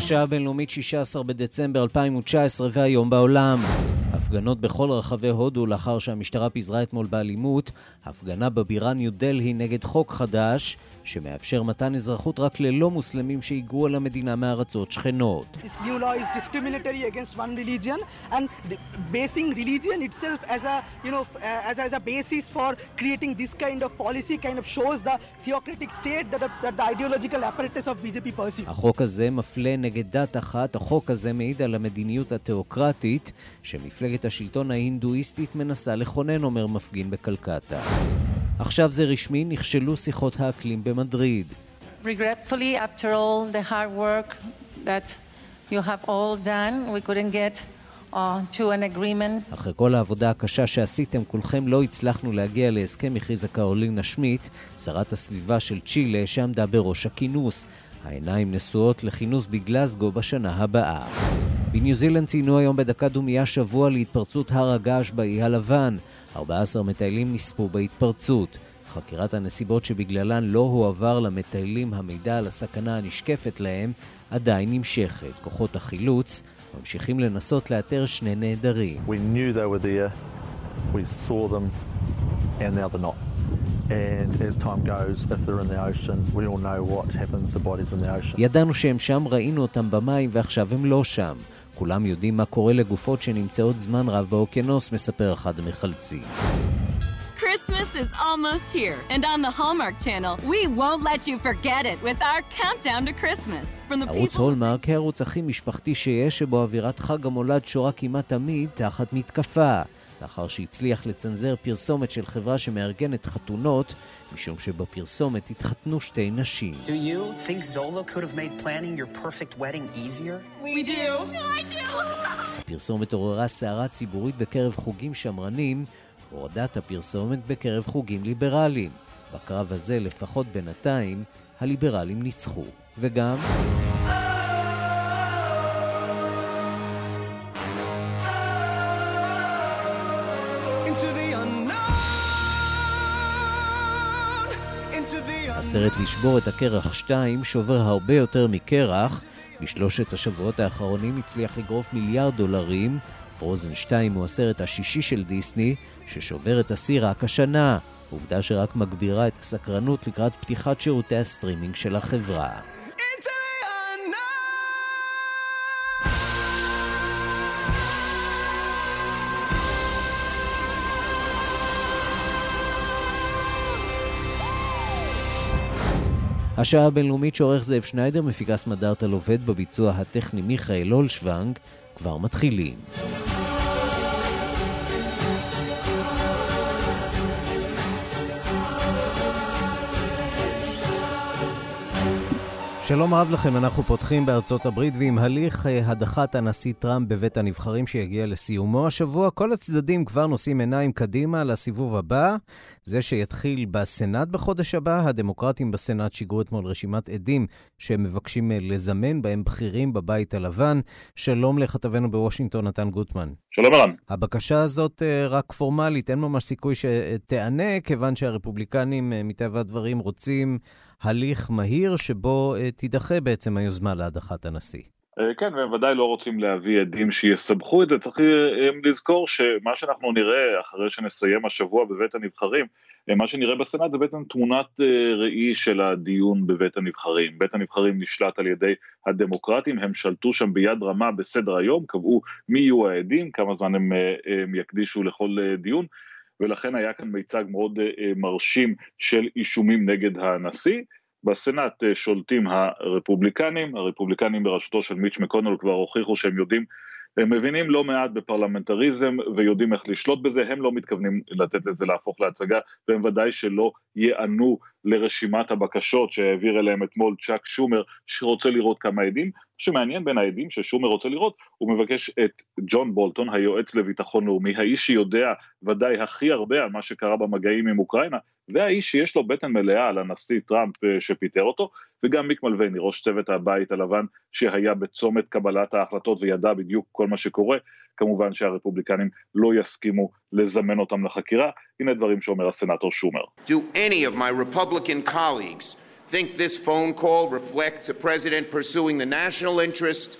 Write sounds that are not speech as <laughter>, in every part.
השעה הבינלאומית 16 בדצמבר 2019 והיום בעולם. הפגנות בכל רחבי הודו לאחר שהמשטרה פיזרה אתמול באלימות, הפגנה בבירה ניו דלהי נגד חוק חדש שמאפשר מתן אזרחות רק ללא מוסלמים שהיגרו אל המדינה מארצות שכנות. החוק הזה מפלה נגד דת אחת, החוק הזה מעיד על המדיניות התיאוקרטית שמפלגת השלטון ההינדואיסטית מנסה לכונן, אומר מפגין בקלקטה. עכשיו זה רשמי, נכשלו שיחות האקלים במדריד. Regretfully, after all the hard work that you have all done, we couldn't get uh, to an agreement. אחרי כל העבודה הקשה שעשיתם, כולכם לא הצלחנו להגיע להסכם, הכריזה קרולינה שמיט, שרת הסביבה של צ'ילה, שעמדה בראש הכינוס. העיניים נשואות לכינוס בגלזגו בשנה הבאה. בניו זילנד ציינו היום בדקה דומייה שבוע להתפרצות הר הגעש באי הלבן. 14 מטיילים נספו בהתפרצות. חקירת הנסיבות שבגללן לא הועבר למטיילים המידע על הסכנה הנשקפת להם עדיין נמשכת. כוחות החילוץ ממשיכים לנסות לאתר שני נעדרים. We knew they were there, we saw them, and now they're not. ידענו שהם שם, ראינו אותם במים ועכשיו הם לא שם. כולם יודעים מה קורה לגופות שנמצאות זמן רב באוקיינוס, מספר אחד המחלצים. Christmas is almost here, and on the Hallmark Channel, we won't let you forget it with our countdown to Christmas. From the ערוץ הולמרק היא הערוץ הכי משפחתי שיש, שבו אווירת חג המולד שורה כמעט תמיד תחת מתקפה. לאחר שהצליח לצנזר פרסומת של חברה שמארגנת חתונות, משום שבפרסומת התחתנו שתי נשים. Do you think Zola could have made planning your perfect wedding easier? we do. I do. <laughs> הפרסומת עוררה סערה ציבורית בקרב חוגים שמרנים, והורדת הפרסומת בקרב חוגים ליברליים. בקרב הזה, לפחות בינתיים, הליברלים ניצחו. וגם... הסרט לשבור את הקרח 2 שובר הרבה יותר מקרח. בשלושת השבועות האחרונים הצליח לגרוף מיליארד דולרים. פרוזן 2 הוא הסרט השישי של דיסני, ששובר את השיא רק השנה. עובדה שרק מגבירה את הסקרנות לקראת פתיחת שירותי הסטרימינג של החברה. השעה הבינלאומית שעורך זאב שניידר, מפיקס מדארטל עובד בביצוע הטכני מיכאל הולשוונג, כבר מתחילים. שלום רב לכם, אנחנו פותחים בארצות הברית ועם הליך אה, הדחת הנשיא טראמפ בבית הנבחרים שיגיע לסיומו השבוע, כל הצדדים כבר נושאים עיניים קדימה לסיבוב הבא, זה שיתחיל בסנאט בחודש הבא. הדמוקרטים בסנאט שיגרו אתמול רשימת עדים שהם מבקשים אה, לזמן בהם בכירים בבית הלבן. שלום לכתבנו בוושינגטון, נתן גוטמן. שלום ערן. הבקשה הזאת אה, רק פורמלית, אין ממש סיכוי שתיענה, כיוון שהרפובליקנים מטבע הדברים רוצים הליך מהיר שבו אה, תידחה בעצם היוזמה להדחת הנשיא. אה, כן, והם ודאי לא רוצים להביא עדים שיסבכו את זה. צריך אה, לזכור שמה שאנחנו נראה אחרי שנסיים השבוע בבית הנבחרים, מה שנראה בסנאט זה בעצם תמונת ראי של הדיון בבית הנבחרים. בית הנבחרים נשלט על ידי הדמוקרטים, הם שלטו שם ביד רמה בסדר היום, קבעו מי יהיו העדים, כמה זמן הם, יקדישו לכל דיון, ולכן היה כאן מיצג מאוד אה, אה, מרשים של אישומים נגד הנשיא. בסנאט אה, שולטים הרפובליקנים, הרפובליקנים בראשותו של מיץ' מקונל כבר הוכיחו שהם יודעים, הם מבינים לא מעט בפרלמנטריזם ויודעים איך לשלוט בזה, הם לא מתכוונים לתת לזה להפוך להצגה, והם ודאי שלא ייענו לרשימת הבקשות שהעביר אליהם אתמול צ'אק שומר, שרוצה לראות כמה עדים. שמעניין בין העדים ששומר רוצה לראות, הוא מבקש את ג'ון בולטון, היועץ לביטחון לאומי, האיש שיודע ודאי הכי הרבה על מה שקרה במגעים עם אוקראינה, והאיש שיש לו בטן מלאה על הנשיא טראמפ אה, שפיטר אותו, וגם מיק מלווני, ראש צוות הבית הלבן, שהיה בצומת קבלת ההחלטות וידע בדיוק כל מה שקורה, כמובן שהרפובליקנים לא יסכימו לזמן אותם לחקירה, הנה דברים שאומר הסנאטור שומר. Do any of my Republican colleagues think this phone call reflects a president pursuing the national interest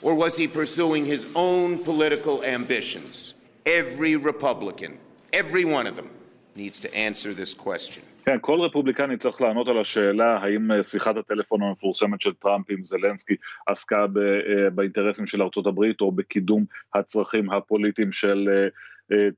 or was he pursuing his own political ambitions? Every Republican, every one of them, needs to answer this question. כן, כל רפובליקני צריך לענות על השאלה האם אה, שיחת הטלפון המפורסמת של טראמפ עם זלנסקי עסקה ב, אה, באינטרסים של ארצות הברית או בקידום הצרכים הפוליטיים של אה,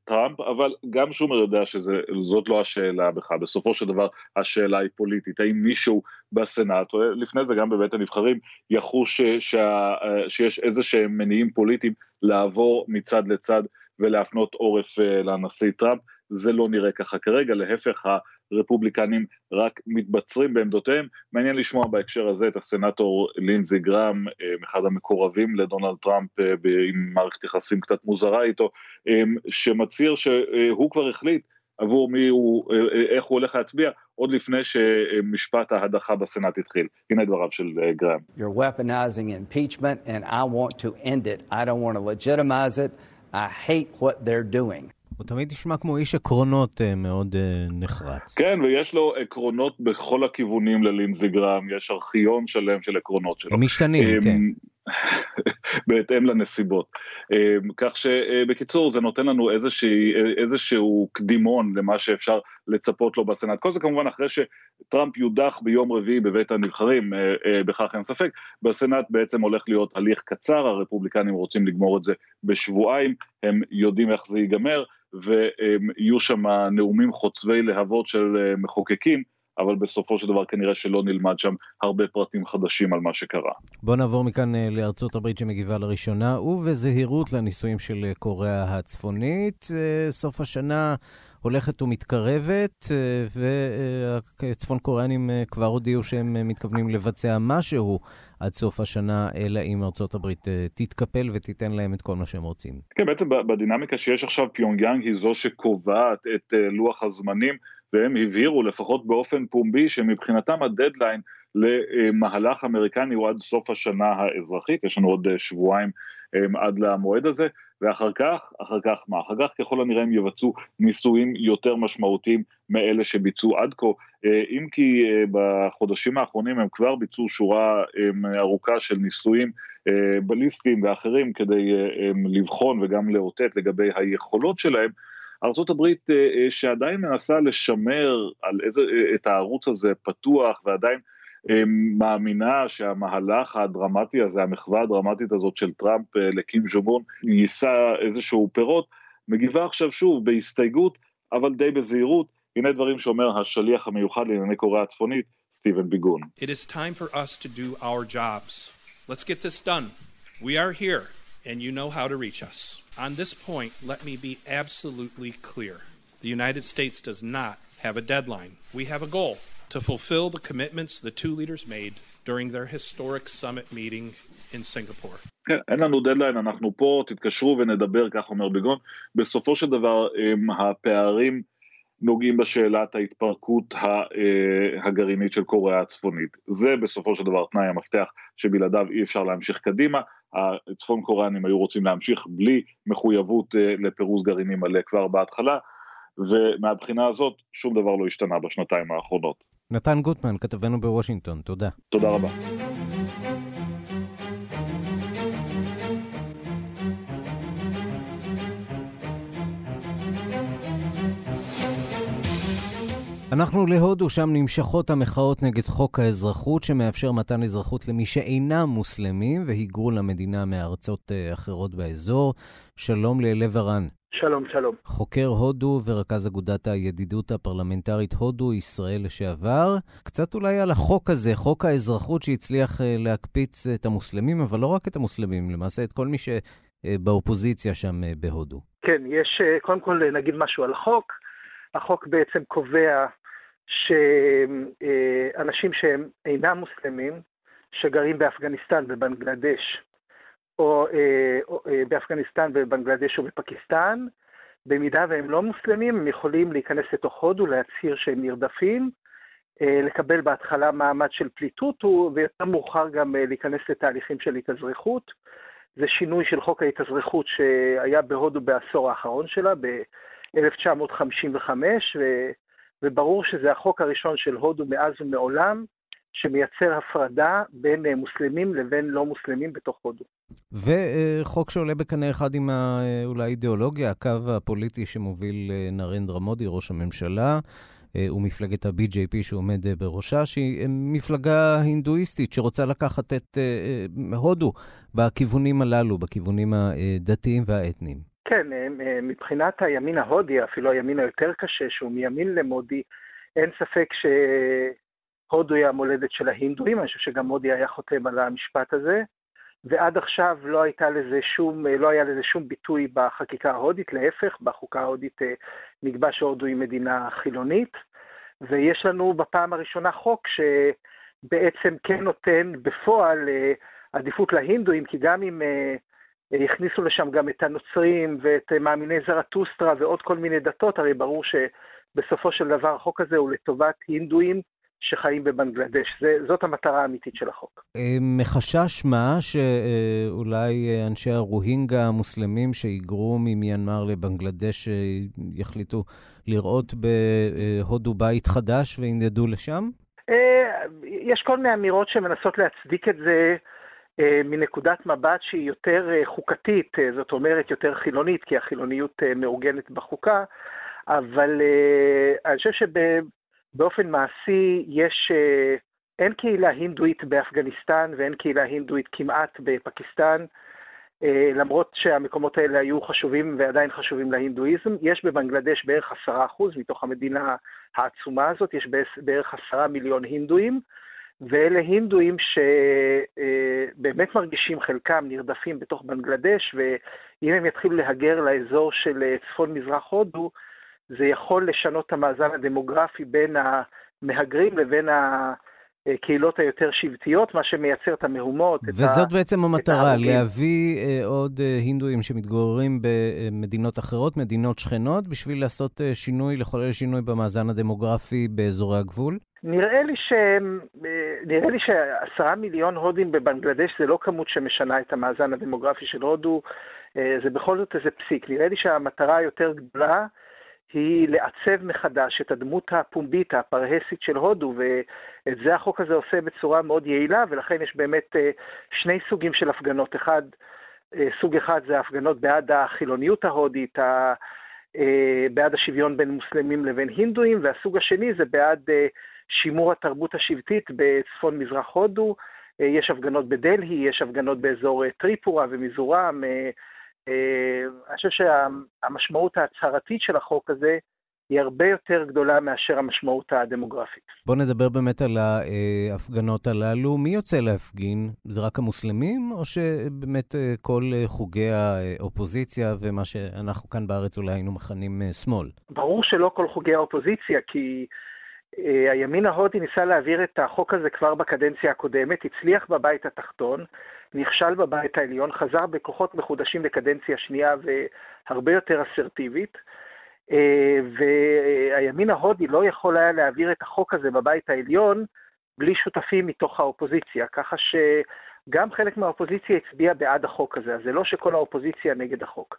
טראמפ, אבל גם שומר יודע שזאת לא השאלה בכלל, בסופו של דבר השאלה היא פוליטית, האם מישהו בסנאט, או לפני זה גם בבית הנבחרים, יחוש שה, שיש איזה שהם מניעים פוליטיים לעבור מצד לצד ולהפנות עורף לנשיא טראמפ, זה לא נראה ככה כרגע, להפך הרפובליקנים רק מתבצרים בעמדותיהם. מעניין לשמוע בהקשר הזה את הסנאטור לינזי גרם, אה, אחד המקורבים לדונלד טראמפ אה, עם מערכת יחסים קצת מוזרה איתו, אה, שמצהיר שהוא כבר החליט עבור מי הוא, איך הוא הולך להצביע, עוד לפני שמשפט ההדחה בסנאט התחיל. הנה דבריו של גרם. You're weaponizing impeachment and I want to end it. I don't want to legitimize it. I hate what they're doing. הוא תמיד נשמע כמו איש עקרונות uh, מאוד uh, נחרץ. כן, ויש לו עקרונות בכל הכיוונים ללינזי גרם, יש ארכיון שלם של עקרונות שלו. הם משתנים, um, כן. <laughs> בהתאם לנסיבות. Um, כך שבקיצור זה נותן לנו איזושהי, איזשהו קדימון למה שאפשר לצפות לו בסנאט. כל זה כמובן אחרי שטראמפ יודח ביום רביעי בבית הנבחרים, בכך אין ספק. בסנאט בעצם הולך להיות הליך קצר, הרפובליקנים רוצים לגמור את זה בשבועיים, הם יודעים איך זה ייגמר. ויהיו שם נאומים חוצבי להבות של אה, מחוקקים, אבל בסופו של דבר כנראה שלא נלמד שם הרבה פרטים חדשים על מה שקרה. בוא נעבור מכאן אה, לארצות הברית שמגיבה לראשונה, ובזהירות לניסויים של אה, קוריאה הצפונית. סוף השנה הולכת ומתקרבת, וצפון קוריאנים כבר הודיעו שהם מתכוונים לבצע משהו עד סוף השנה, אלא אם ארצות הברית תתקפל ותיתן להם את כל מה שהם רוצים. כן, בעצם בדינמיקה שיש עכשיו, פיונגיאנג היא זו שקובעת את לוח הזמנים. והם הבהירו לפחות באופן פומבי שמבחינתם הדדליין למהלך אמריקני הוא עד סוף השנה האזרחית, יש לנו עוד שבועיים עד למועד הזה, ואחר כך, אחר כך מה? אחר כך ככל הנראה הם יבצעו ניסויים יותר משמעותיים מאלה שביצעו עד כה, אם כי בחודשים האחרונים הם כבר ביצעו שורה ארוכה של ניסויים בליסטיים ואחרים כדי לבחון וגם לאותת לגבי היכולות שלהם, ארה"ב אה, אה, שעדיין מנסה לשמר על איזה, אה, את הערוץ הזה פתוח ועדיין מאמינה שהמהלך הדרמטי הזה, המחווה הדרמטית הזאת של טראמפ לקים ז'ומון יישא איזשהו פירות, מגיבה עכשיו שוב בהסתייגות, אבל די בזהירות, הנה דברים שאומר השליח המיוחד לענייני קוריאה הצפונית, סטיבן ביגון. It is time for us to do our jobs. Let's get this done. We are here. and you know how to reach us. On this point, let me be absolutely clear. The United States does not have a deadline. We have a goal to fulfill the commitments the two leaders made during their historic summit meeting in Singapore. כן, אין לנו דדליין, אנחנו פה, תתקשרו ונדבר, כך אומר ביגון. בסופו של דבר, הפערים נוגעים בשאלת ההתפרקות הגרעינית של קוריאה הצפונית. זה בסופו של דבר תנאי המפתח שבלעדיו אי אפשר להמשיך קדימה. הצפון קוריאנים היו רוצים להמשיך בלי מחויבות לפירוז גרעיני מלא כבר בהתחלה, ומהבחינה הזאת שום דבר לא השתנה בשנתיים האחרונות. נתן גוטמן, כתבנו בוושינגטון, תודה. תודה רבה. אנחנו להודו, שם נמשכות המחאות נגד חוק האזרחות, שמאפשר מתן אזרחות למי שאינם מוסלמים והיגרו למדינה מארצות אחרות באזור. שלום לאלב ארן. שלום, שלום. חוקר הודו ורכז אגודת הידידות הפרלמנטרית הודו-ישראל לשעבר. קצת אולי על החוק הזה, חוק האזרחות שהצליח להקפיץ את המוסלמים, אבל לא רק את המוסלמים, למעשה את כל מי שבאופוזיציה שם בהודו. כן, יש, קודם כל נגיד משהו על החוק. החוק בעצם קובע שאנשים שהם אינם מוסלמים, שגרים באפגניסטן ובנגלדש, או, אה, או אה, באפגניסטן ובנגלדש או בפקיסטן. במידה והם לא מוסלמים, הם יכולים להיכנס לתוך הודו, להצהיר שהם נרדפים, אה, לקבל בהתחלה מעמד של פליטות, ויותר מאוחר גם להיכנס לתהליכים של התאזרחות. זה שינוי של חוק ההתאזרחות שהיה בהודו בעשור האחרון שלה, ב-1955, וברור שזה החוק הראשון של הודו מאז ומעולם, שמייצר הפרדה בין אה, מוסלמים לבין לא מוסלמים בתוך הודו. וחוק שעולה בקנה אחד עם אולי אידיאולוגיה, הקו הפוליטי שמוביל נרנדרה מודי, ראש הממשלה, ומפלגת ה-BJP שעומד בראשה, שהיא מפלגה הינדואיסטית שרוצה לקחת את הודו בכיוונים הללו, בכיוונים הדתיים והאתניים. כן, מבחינת הימין ההודי, אפילו הימין היותר קשה, שהוא מימין למודי, אין ספק שהודו היא המולדת של ההינדואים, אני חושב שגם מודי היה חותם על המשפט הזה. ועד עכשיו לא, לזה שום, לא היה לזה שום ביטוי בחקיקה ההודית, להפך, בחוקה ההודית נקבע שהודו היא מדינה חילונית, ויש לנו בפעם הראשונה חוק שבעצם כן נותן בפועל עדיפות להינדואים, כי גם אם הכניסו לשם גם את הנוצרים ואת מאמיני זרטוסטרה ועוד כל מיני דתות, הרי ברור שבסופו של דבר החוק הזה הוא לטובת הינדואים שחיים בבנגלדש. זה, זאת המטרה האמיתית של החוק. מחשש מה שאולי אנשי הרוהינגה המוסלמים שהיגרו ממיינמר לבנגלדש יחליטו לראות בהודו בית חדש וינדדו לשם? יש כל מיני אמירות שמנסות להצדיק את זה. מנקודת מבט שהיא יותר חוקתית, זאת אומרת יותר חילונית, כי החילוניות מעוגנת בחוקה, אבל אני חושב שב... באופן מעשי יש, אין קהילה הינדואית באפגניסטן ואין קהילה הינדואית כמעט בפקיסטן, למרות שהמקומות האלה היו חשובים ועדיין חשובים להינדואיזם. יש בבנגלדש בערך עשרה אחוז מתוך המדינה העצומה הזאת, יש בערך עשרה מיליון הינדואים, ואלה הינדואים שבאמת מרגישים חלקם נרדפים בתוך בנגלדש, ואם הם יתחילו להגר לאזור של צפון מזרח הודו, זה יכול לשנות את המאזן הדמוגרפי בין המהגרים לבין הקהילות היותר שבטיות, מה שמייצר את המהומות. וזאת את בעצם המטרה, להביא עוד הינדואים שמתגוררים במדינות אחרות, מדינות שכנות, בשביל לעשות שינוי, לחולל שינוי במאזן הדמוגרפי באזורי הגבול? נראה לי, ש... נראה לי שעשרה מיליון הודים בבנגלדש זה לא כמות שמשנה את המאזן הדמוגרפי של הודו, זה בכל זאת איזה פסיק. נראה לי שהמטרה היותר גדולה היא לעצב מחדש את הדמות הפומבית, הפרהסית של הודו, ואת זה החוק הזה עושה בצורה מאוד יעילה, ולכן יש באמת שני סוגים של הפגנות. אחד, סוג אחד זה הפגנות בעד החילוניות ההודית, בעד השוויון בין מוסלמים לבין הינדואים, והסוג השני זה בעד שימור התרבות השבטית בצפון מזרח הודו. יש הפגנות בדלהי, יש הפגנות באזור טריפורה ומיזורם, אני חושב שהמשמעות ההצהרתית של החוק הזה היא הרבה יותר גדולה מאשר המשמעות הדמוגרפית. בואו נדבר באמת על ההפגנות הללו. מי יוצא להפגין? זה רק המוסלמים, או שבאמת כל חוגי האופוזיציה ומה שאנחנו כאן בארץ אולי היינו מכנים שמאל? ברור שלא כל חוגי האופוזיציה, כי הימין ההודי ניסה להעביר את החוק הזה כבר בקדנציה הקודמת, הצליח בבית התחתון, נכשל בבית העליון, חזר בכוחות מחודשים לקדנציה שנייה והרבה יותר אסרטיבית, והימין ההודי לא יכול היה להעביר את החוק הזה בבית העליון בלי שותפים מתוך האופוזיציה, ככה שגם חלק מהאופוזיציה הצביע בעד החוק הזה, אז זה לא שכל האופוזיציה נגד החוק.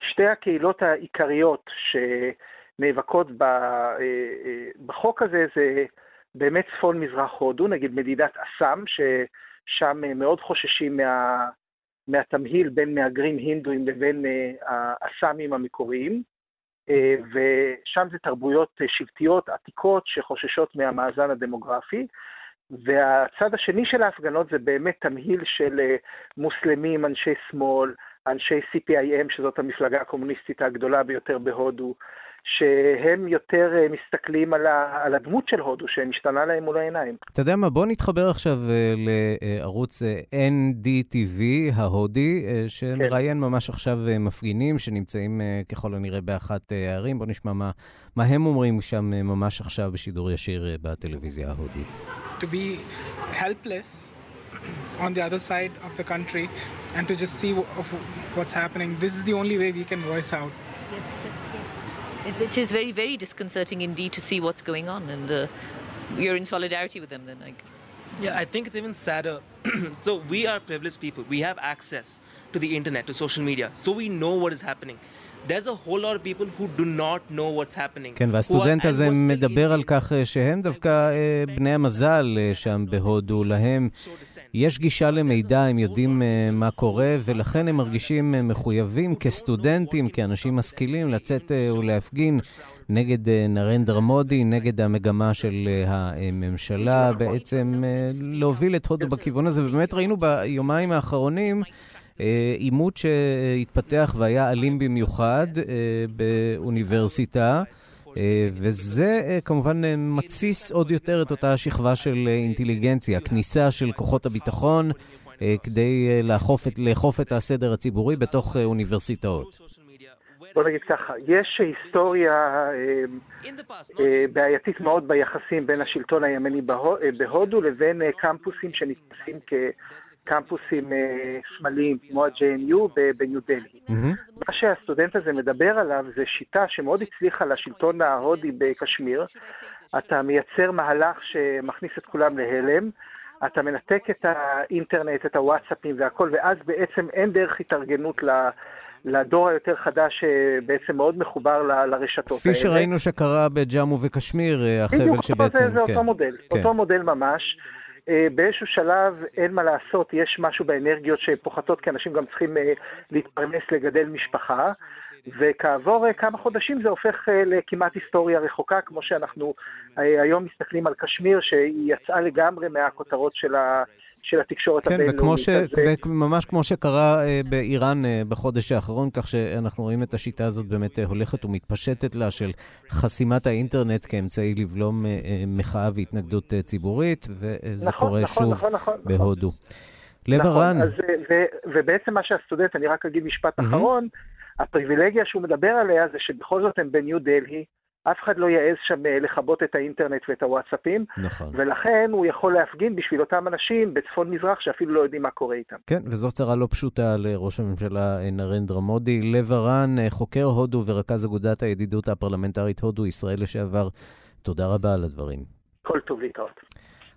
שתי הקהילות העיקריות ש... נאבקות בחוק הזה זה באמת צפון מזרח הודו, נגיד מדידת אסאם, ששם מאוד חוששים מה, מהתמהיל בין מהגרים הינדואים לבין האסאמים המקוריים, ושם זה תרבויות שבטיות עתיקות שחוששות מהמאזן הדמוגרפי. והצד השני של ההפגנות זה באמת תמהיל של מוסלמים, אנשי שמאל, אנשי CPIM, שזאת המפלגה הקומוניסטית הגדולה ביותר בהודו, שהם יותר מסתכלים על, ה, על הדמות של הודו, שמשתנה להם מול העיניים. אתה יודע מה, בוא נתחבר עכשיו לערוץ NDTV ההודי, שמראיין כן. ממש עכשיו מפגינים שנמצאים ככל הנראה באחת הערים. בוא נשמע מה, מה הם אומרים שם ממש עכשיו בשידור ישיר בטלוויזיה ההודית. To be helpless on the other side of the country and to just see what's happening. This is the only way we can voice out. Yes. It, it is very, very disconcerting indeed to see what's going on, and uh, you're in solidarity with them then. Like. Yeah, I think it's even sadder. so we are privileged people. We have access to the internet, to social media, so we know what is happening. there's a whole lot of people who do not know what's happening. כן, והסטודנט הזה מדבר על כך שהם דווקא בני המזל שם בהודו, להם יש גישה למידע, הם יודעים מה קורה, ולכן הם מרגישים מחויבים כסטודנטים, כאנשים משכילים, לצאת ולהפגין נגד נרנדר מודי, נגד המגמה של הממשלה, בעצם להוביל את הודו בכיוון הזה. ובאמת ראינו ביומיים האחרונים עימות שהתפתח והיה אלים במיוחד באוניברסיטה. וזה כמובן מתסיס עוד יותר את אותה שכבה של אינטליגנציה, כניסה של כוחות הביטחון כדי לאכוף את, לאכוף את הסדר הציבורי בתוך אוניברסיטאות. בוא נגיד ככה, יש היסטוריה אה, אה, בעייתית מאוד ביחסים בין השלטון הימני בהודו לבין אה, קמפוסים שנתפסים כ... קמפוסים אה, שמאליים כמו ה-JNU בניו דלהי. Mm-hmm. מה שהסטודנט הזה מדבר עליו זה שיטה שמאוד הצליחה לשלטון ההודי בקשמיר. אתה מייצר מהלך שמכניס את כולם להלם, אתה מנתק את האינטרנט, את הוואטסאפים והכל, ואז בעצם אין דרך התארגנות לדור היותר חדש שבעצם מאוד מחובר לרשתות כפי האלה. כפי שראינו שקרה בג'אמו וקשמיר, החבל שבעצם... בדיוק, זה, זה כן. אותו מודל, כן. אותו מודל ממש. באיזשהו שלב אין מה לעשות, יש משהו באנרגיות שפוחתות, כי אנשים גם צריכים להתפרנס, לגדל משפחה, וכעבור כמה חודשים זה הופך לכמעט היסטוריה רחוקה, כמו שאנחנו היום מסתכלים על קשמיר, שהיא יצאה לגמרי מהכותרות של ה... של התקשורת כן, הבינלאומית. כן, וממש כמו שקרה uh, באיראן uh, בחודש האחרון, כך שאנחנו רואים את השיטה הזאת באמת uh, הולכת ומתפשטת לה של חסימת האינטרנט כאמצעי לבלום מחאה והתנגדות ציבורית, וזה נכון, קורה נכון, שוב נכון, נכון, בהודו. נכון. לב נכון, הרן. אז, ו, ובעצם מה שהסטודנט, אני רק אגיד משפט mm-hmm. אחרון, הפריבילגיה שהוא מדבר עליה זה שבכל זאת הם בניו דלהי, אף אחד לא יעז שם לכבות את האינטרנט ואת הוואטסאפים, נכון. ולכן הוא יכול להפגין בשביל אותם אנשים בצפון מזרח שאפילו לא יודעים מה קורה איתם. כן, וזו צרה לא פשוטה לראש הממשלה נרנדרה מודי. לב הרן, חוקר הודו ורכז אגודת הידידות הפרלמנטרית הודו-ישראל לשעבר, תודה רבה על הדברים. כל טוב להתראות.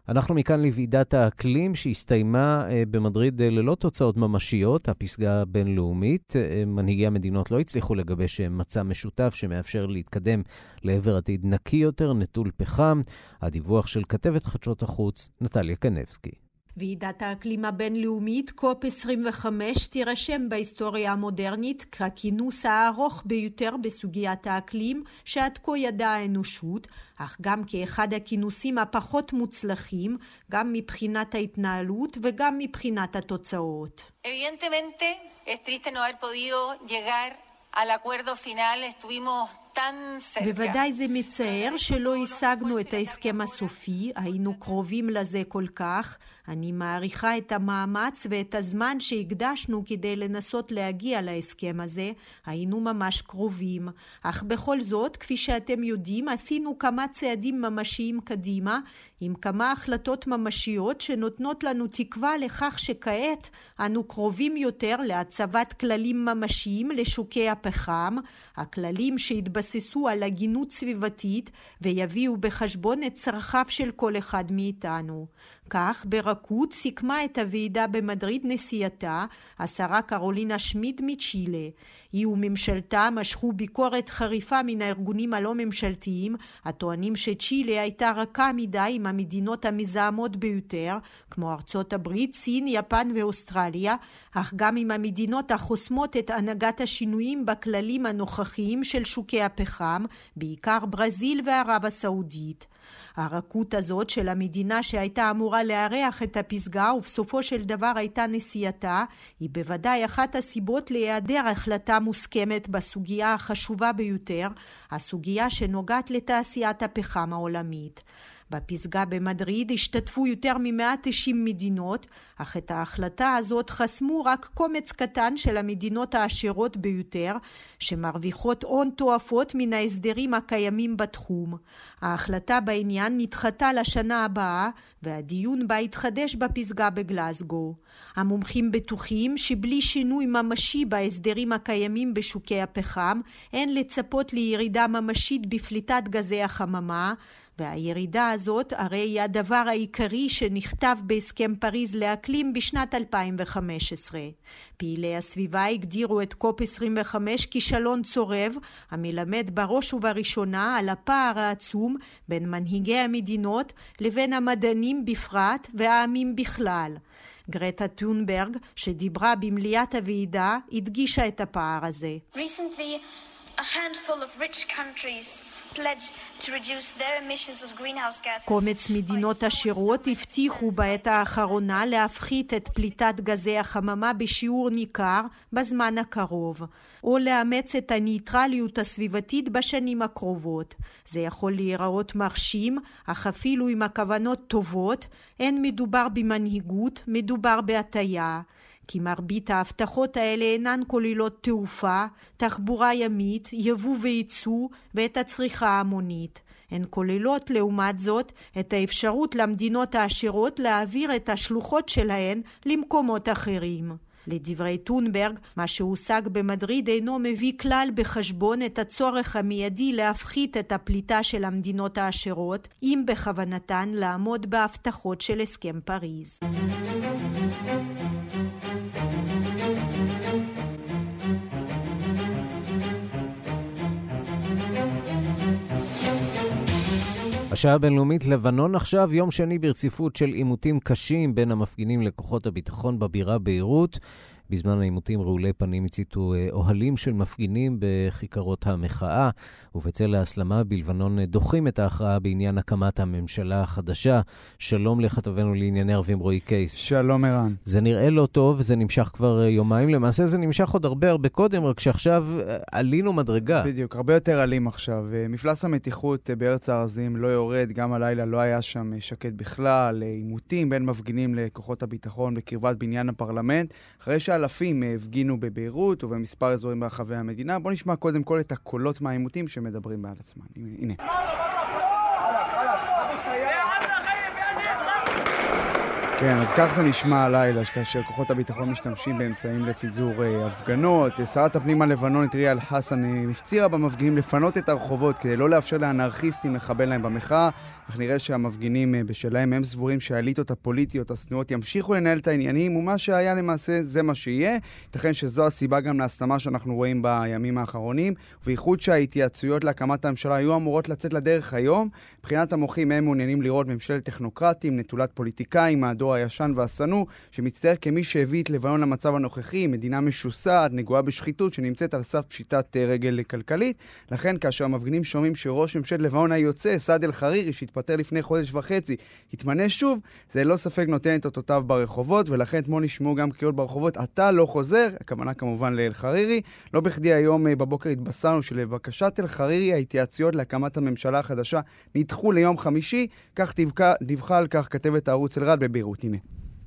אנחנו מכאן לוועידת האקלים שהסתיימה במדריד ללא תוצאות ממשיות, הפסגה הבינלאומית. מנהיגי המדינות לא הצליחו לגבש מצע משותף שמאפשר להתקדם לעבר עתיד נקי יותר, נטול פחם. הדיווח של כתבת חדשות החוץ, נטליה קנבסקי. ועידת האקלים הבינלאומית, קופ 25, תירשם בהיסטוריה המודרנית ככינוס הארוך ביותר בסוגיית האקלים שעד כה ידעה האנושות, אך גם כאחד הכינוסים הפחות מוצלחים, גם מבחינת ההתנהלות וגם מבחינת התוצאות. Evidentemente, es triste no haber podido llegar al acuerdo final, estuvimos בוודאי זה מצער שלא השגנו את ההסכם הסופי, היינו קרובים לזה כל כך. אני מעריכה את המאמץ ואת הזמן שהקדשנו כדי לנסות להגיע להסכם הזה, היינו ממש קרובים. אך בכל זאת, כפי שאתם יודעים, עשינו כמה צעדים ממשיים קדימה, עם כמה החלטות ממשיות שנותנות לנו תקווה לכך שכעת אנו קרובים יותר להצבת כללים ממשיים לשוקי הפחם, הכללים שהתבססו על הגינות סביבתית ויביאו בחשבון את צרכיו של כל אחד מאיתנו. כך ברכות סיכמה את הוועידה במדריד נשיאתה, השרה קרולינה שמיד מצ'ילה. היא וממשלתה משכו ביקורת חריפה מן הארגונים הלא ממשלתיים, הטוענים שצ'ילה הייתה רכה מדי עם המדינות המזהמות ביותר, כמו ארצות הברית, סין, יפן ואוסטרליה, אך גם עם המדינות החוסמות את הנהגת השינויים בכללים הנוכחיים של שוקי הפחם, בעיקר ברזיל וערב הסעודית. הרכות הזאת של המדינה שהייתה אמורה לארח את הפסגה ובסופו של דבר הייתה נשיאתה, היא בוודאי אחת הסיבות להיעדר החלטה מוסכמת בסוגיה החשובה ביותר, הסוגיה שנוגעת לתעשיית הפחם העולמית. בפסגה במדריד השתתפו יותר מ-190 מדינות, אך את ההחלטה הזאת חסמו רק קומץ קטן של המדינות העשירות ביותר, שמרוויחות הון תועפות מן ההסדרים הקיימים בתחום. ההחלטה בעניין נדחתה לשנה הבאה, והדיון בה התחדש בפסגה בגלסגו. המומחים בטוחים שבלי שינוי ממשי בהסדרים הקיימים בשוקי הפחם, אין לצפות לירידה ממשית בפליטת גזי החממה, והירידה הזאת הרי היא הדבר העיקרי שנכתב בהסכם פריז לאקלים בשנת 2015. פעילי הסביבה הגדירו את קופ 25 כישלון צורב, המלמד בראש ובראשונה על הפער העצום בין מנהיגי המדינות לבין המדענים בפרט והעמים בכלל. גרטה טונברג, שדיברה במליאת הוועידה, הדגישה את הפער הזה. Recently, קומץ מדינות עשירות הבטיחו בעת האחרונה להפחית את פליטת גזי החממה בשיעור ניכר בזמן הקרוב, או לאמץ את הניטרליות הסביבתית בשנים הקרובות. זה יכול להיראות מרשים, אך אפילו אם הכוונות טובות, אין מדובר במנהיגות, מדובר בהטייה. כי מרבית ההבטחות האלה אינן כוללות תעופה, תחבורה ימית, יבוא וייצוא ואת הצריכה ההמונית. הן כוללות לעומת זאת את האפשרות למדינות העשירות להעביר את השלוחות שלהן למקומות אחרים. לדברי טונברג, מה שהושג במדריד אינו מביא כלל בחשבון את הצורך המיידי להפחית את הפליטה של המדינות העשירות, אם בכוונתן לעמוד בהבטחות של הסכם פריז. השעה הבינלאומית לבנון עכשיו, יום שני ברציפות של עימותים קשים בין המפגינים לכוחות הביטחון בבירה ביירות. בזמן העימותים רעולי פנים הציתו אה, אוהלים של מפגינים בכיכרות המחאה, ובצל ההסלמה בלבנון אה, דוחים את ההכרעה בעניין הקמת הממשלה החדשה. שלום לכתבנו לענייני ערבים רועי קייס. שלום ערן. זה נראה לא טוב, זה נמשך כבר אה, יומיים. למעשה זה נמשך עוד הרבה הרבה קודם, רק שעכשיו עלינו מדרגה. בדיוק, הרבה יותר עלים עכשיו. מפלס המתיחות בארץ הארזים לא יורד, גם הלילה לא היה שם שקט בכלל. עימותים בין מפגינים לכוחות הביטחון בקרבת בניין הפרלמנט. אחרי ש... אלפים הפגינו בביירות ובמספר אזורים ברחבי המדינה. בואו נשמע קודם כל את הקולות מהעימותים שמדברים בעד עצמם. הנה. כן, אז כך זה נשמע הלילה, כאשר כוחות הביטחון משתמשים באמצעים לפיזור אה, הפגנות. שרת הפנים הלבנונית ריאל חסן אה, הפצירה במפגינים לפנות את הרחובות כדי לא לאפשר לאנרכיסטים לחבל להם במחאה, אך נראה שהמפגינים אה, בשלהם הם סבורים שהאליטות הפוליטיות השנואות ימשיכו לנהל את העניינים, ומה שהיה למעשה זה מה שיהיה. ייתכן שזו הסיבה גם להסלמה שאנחנו רואים בימים האחרונים, ובייחוד שההתייעצויות להקמת הממשלה היו אמורות לצאת לדרך היום. מבחינת המוחים הם מעוניינים לראות ממשלת טכנוקרטים, נטולת פוליטיקאים, מהדור הישן והשנוא, שמצטייר כמי שהביא את לבנון למצב הנוכחי, מדינה משוסעת, נגועה בשחיתות, שנמצאת על סף פשיטת אה, רגל כלכלית. לכן, כאשר המפגינים שומעים שראש ממשלת לבנון היוצא, סעד אל-חרירי, שהתפטר לפני חודש וחצי, התמנה שוב, זה לא ספק נותן את אותותיו ברחובות, ולכן אתמול נשמעו גם קריאות ברחובות, אתה לא חוזר, הכוונה כמובן לאל-חרירי. לא בכדי היום אה, בבוקר התבשרנו שלבקשת אל-חרירי ההתייעצויות להקמת הממשלה החדשה נדחו ליום חמישי, כך דיווחה על כך כתבת הערוץ אל-רד בביירות. הנה.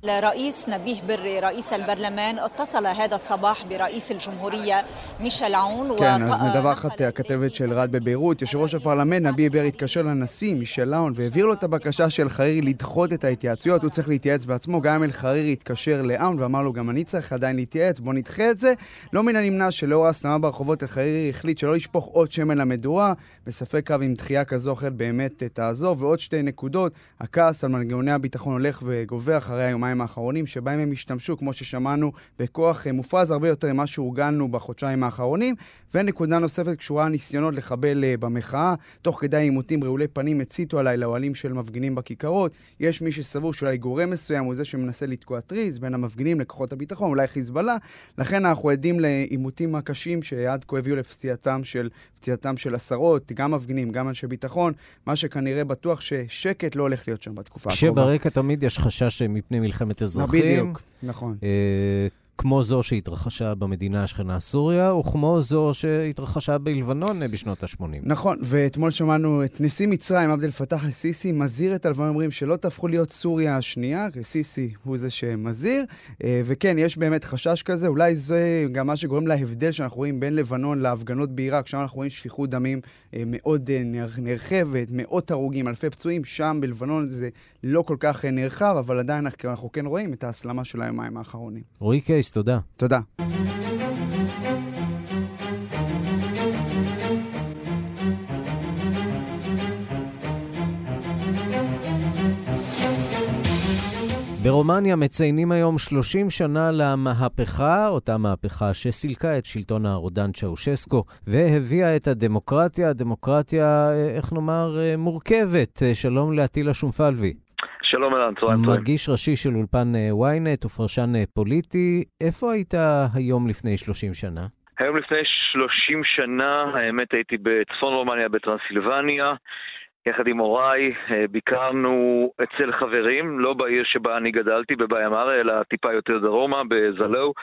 الرئيس نبيه بري رئيس البرلمان اتصل هذا الصباح برئيس الجمهورية מישל עאון. כן, אז מדווחת הכתבת של רד בביירות, יושב ראש הפרלמנט נביה בר התקשר לנשיא מישל עאון והעביר לו את הבקשה של חרירי לדחות את ההתייעצויות, הוא צריך להתייעץ בעצמו, גם אל חרירי התקשר לעאון ואמר לו גם אני צריך עדיין להתייעץ, בוא נדחה את זה. לא מן הנמנע שלאור ההסלמה ברחובות אל חרירי החליט שלא לשפוך עוד שמן למדורה, בספק רב אם דחייה כזו או אחרת באמת תעזור, ועוד שתי נקודות, הכעס על מנגנוני הביטחון הולך וגובר אחרי היומיים היומיים האחרונים, שבהם הם השתמשו, כמו ששמענו, בכוח אה, מופרז הרבה יותר ממה שהורגלנו בחודשיים האחרונים. ונקודה נוספת קשורה לניסיונות לחבל אה, במחאה. תוך כדי עימותים רעולי פנים הציתו אש לאוהלים של מפגינים בכיכרות. יש מי שסבור שאולי גורם מסוים הוא זה שמנסה לתקוע טריז בין המפגינים לכוחות הביטחון, אולי חיזבאללה. לכן אנחנו עדים לעימותים הקשים שעד כה הביאו לפציעתם של, פציעתם של עשרות, גם מפגינים, גם אנשי ביטחון, מה שכנראה בטוח ששקט לא הולך להיות שם בתקופה הקרובה. כשברקע תמיד יש חשש מפני מלחמת אזרחים. בדיוק, נכון. אה, כמו זו שהתרחשה במדינה השכנה סוריה, וכמו זו שהתרחשה בלבנון בשנות ה-80. נכון, ואתמול שמענו את נשיא מצרים, עבד אל פתאח א-סיסי, מזהיר את הלבנון, אומרים שלא תהפכו להיות סוריה השנייה, כי סיסי הוא זה שמזהיר, וכן, יש באמת חשש כזה, אולי זה גם מה שגורם להבדל שאנחנו רואים בין לבנון להפגנות בעיראק, שם אנחנו רואים שפיכות דמים מאוד נרחבת, מאות הרוגים, אלפי פצועים, שם בלבנון זה לא כל כך נרחב, אבל עדיין אנחנו כן רואים את ההסלמה של היומיים האחרונים. רועי קייס, תודה. תודה. ברומניה מציינים היום 30 שנה למהפכה, אותה מהפכה שסילקה את שלטון הרודן צ'אושסקו והביאה את הדמוקרטיה, הדמוקרטיה, איך נאמר, מורכבת. שלום לעטילה שומפלבי. שלום אלן, צהריים טובים. מגיש ראשי של אולפן ynet ופרשן פוליטי. איפה היית היום לפני 30 שנה? היום לפני 30 שנה, האמת הייתי בצפון רומניה, בטרנסילבניה. יחד עם הוריי ביקרנו אצל חברים, לא בעיר שבה אני גדלתי, בביימארה, אלא טיפה יותר דרומה, בזלו.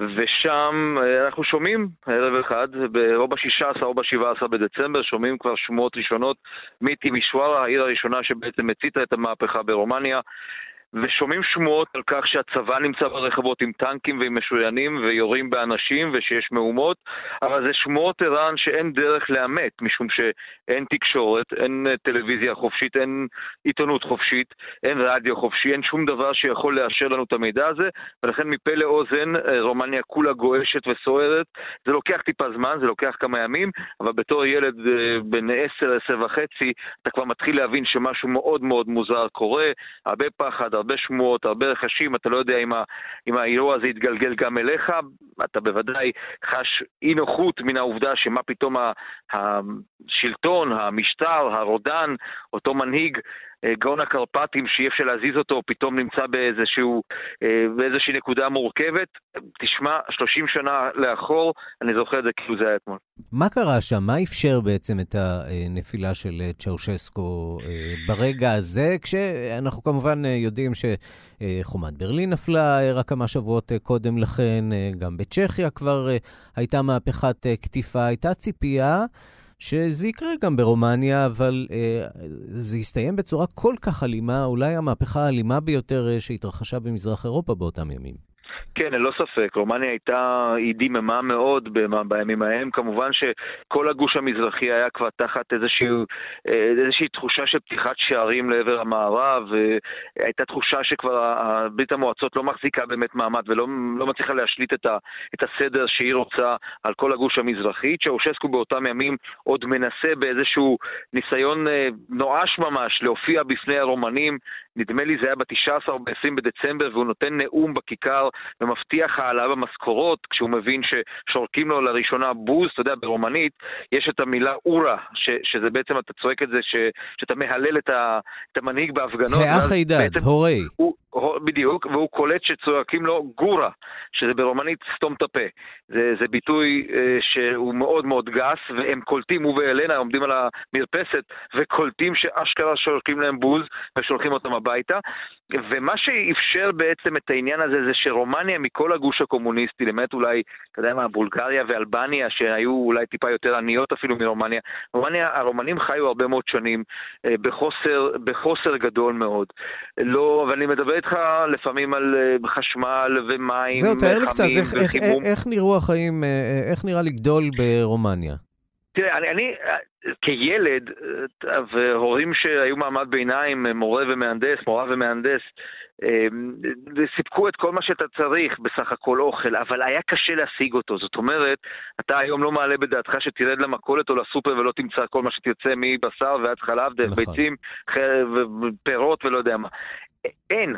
ושם אנחנו שומעים ערב אחד, או ב-16 או ב-17 בדצמבר, שומעים כבר שמועות ראשונות מטימישוארה, העיר הראשונה שבעצם הציתה את המהפכה ברומניה. ושומעים שמועות על כך שהצבא נמצא ברחבות עם טנקים ועם משוריינים ויורים באנשים ושיש מהומות, אבל זה שמועות ערן שאין דרך לאמת, משום שאין תקשורת, אין טלוויזיה חופשית, אין עיתונות חופשית, אין רדיו חופשי, אין שום דבר שיכול לאשר לנו את המידע הזה, ולכן מפה לאוזן רומניה כולה גועשת וסוערת. זה לוקח טיפה זמן, זה לוקח כמה ימים, אבל בתור ילד בן 10, 10 וחצי, אתה כבר מתחיל להבין שמשהו מאוד מאוד מוזר קורה, הרבה פחד, הרבה שמועות, הרבה רכשים, אתה לא יודע אם, ה, אם האירוע הזה יתגלגל גם אליך, אתה בוודאי חש אי נוחות מן העובדה שמה פתאום השלטון, המשטר, הרודן, אותו מנהיג, גאון הקרפטים שאי אפשר להזיז אותו, פתאום נמצא באיזשהו, באיזושהי נקודה מורכבת. תשמע, 30 שנה לאחור, אני זוכר את זה כאילו זה היה אתמול. מה קרה שם? מה אפשר בעצם את הנפילה של צ'אושסקו ברגע הזה, כשאנחנו כמובן יודעים שחומת ברלין נפלה רק כמה שבועות קודם לכן, גם בצ'כיה כבר הייתה מהפכת קטיפה, הייתה ציפייה. שזה יקרה גם ברומניה, אבל אה, זה יסתיים בצורה כל כך אלימה, אולי המהפכה האלימה ביותר אה, שהתרחשה במזרח אירופה באותם ימים. כן, ללא ספק. רומניה הייתה, היא דיממה מאוד בימים ההם. כמובן שכל הגוש המזרחי היה כבר תחת איזושהי, איזושהי תחושה של פתיחת שערים לעבר המערב. הייתה תחושה שכבר ברית המועצות לא מחזיקה באמת מעמד ולא לא מצליחה להשליט את, ה, את הסדר שהיא רוצה על כל הגוש המזרחי. צ'אושסקו באותם ימים עוד מנסה באיזשהו ניסיון נואש ממש להופיע בפני הרומנים. נדמה לי זה היה ב-19 או ב-20 בדצמבר, והוא נותן נאום בכיכר ומבטיח העלאה במשכורות, כשהוא מבין ששורקים לו לראשונה בוז, אתה יודע, ברומנית, יש את המילה אורה, ש, שזה בעצם, אתה צועק את זה, ש, שאתה מהלל את, ה, את המנהיג בהפגנות. האח הידד, הורי. הוא, בדיוק, והוא קולט שצועקים לו גורה, שזה ברומנית סתום את הפה. זה, זה ביטוי אה, שהוא מאוד מאוד גס, והם קולטים, הוא ואלנה עומדים על המרפסת, וקולטים שאשכרה שולחים להם בוז, ושולחים אותם הביתה. ומה שאפשר בעצם את העניין הזה, זה שרומניה מכל הגוש הקומוניסטי, למעט אולי, אתה יודע מה, בולגריה ואלבניה, שהיו אולי טיפה יותר עניות אפילו מרומניה, רומניה, הרומנים חיו הרבה מאוד שנים אה, בחוסר, בחוסר גדול מאוד. לא, ואני מדבר איתך לפעמים על חשמל ומים זהו, תאר לי קצת, איך, איך, איך נראו החיים, איך נראה לגדול ברומניה? תראה, אני, אני כילד, והורים שהיו מעמד ביניים, מורה ומהנדס, מורה ומהנדס, סיפקו את כל מה שאתה צריך, בסך הכל אוכל, אבל היה קשה להשיג אותו. זאת אומרת, אתה היום לא מעלה בדעתך שתרד למכולת או לסופר ולא תמצא כל מה שתרצה מבשר ועד חלב, דרך נכון. ביצים, פירות ולא יודע מה. אין.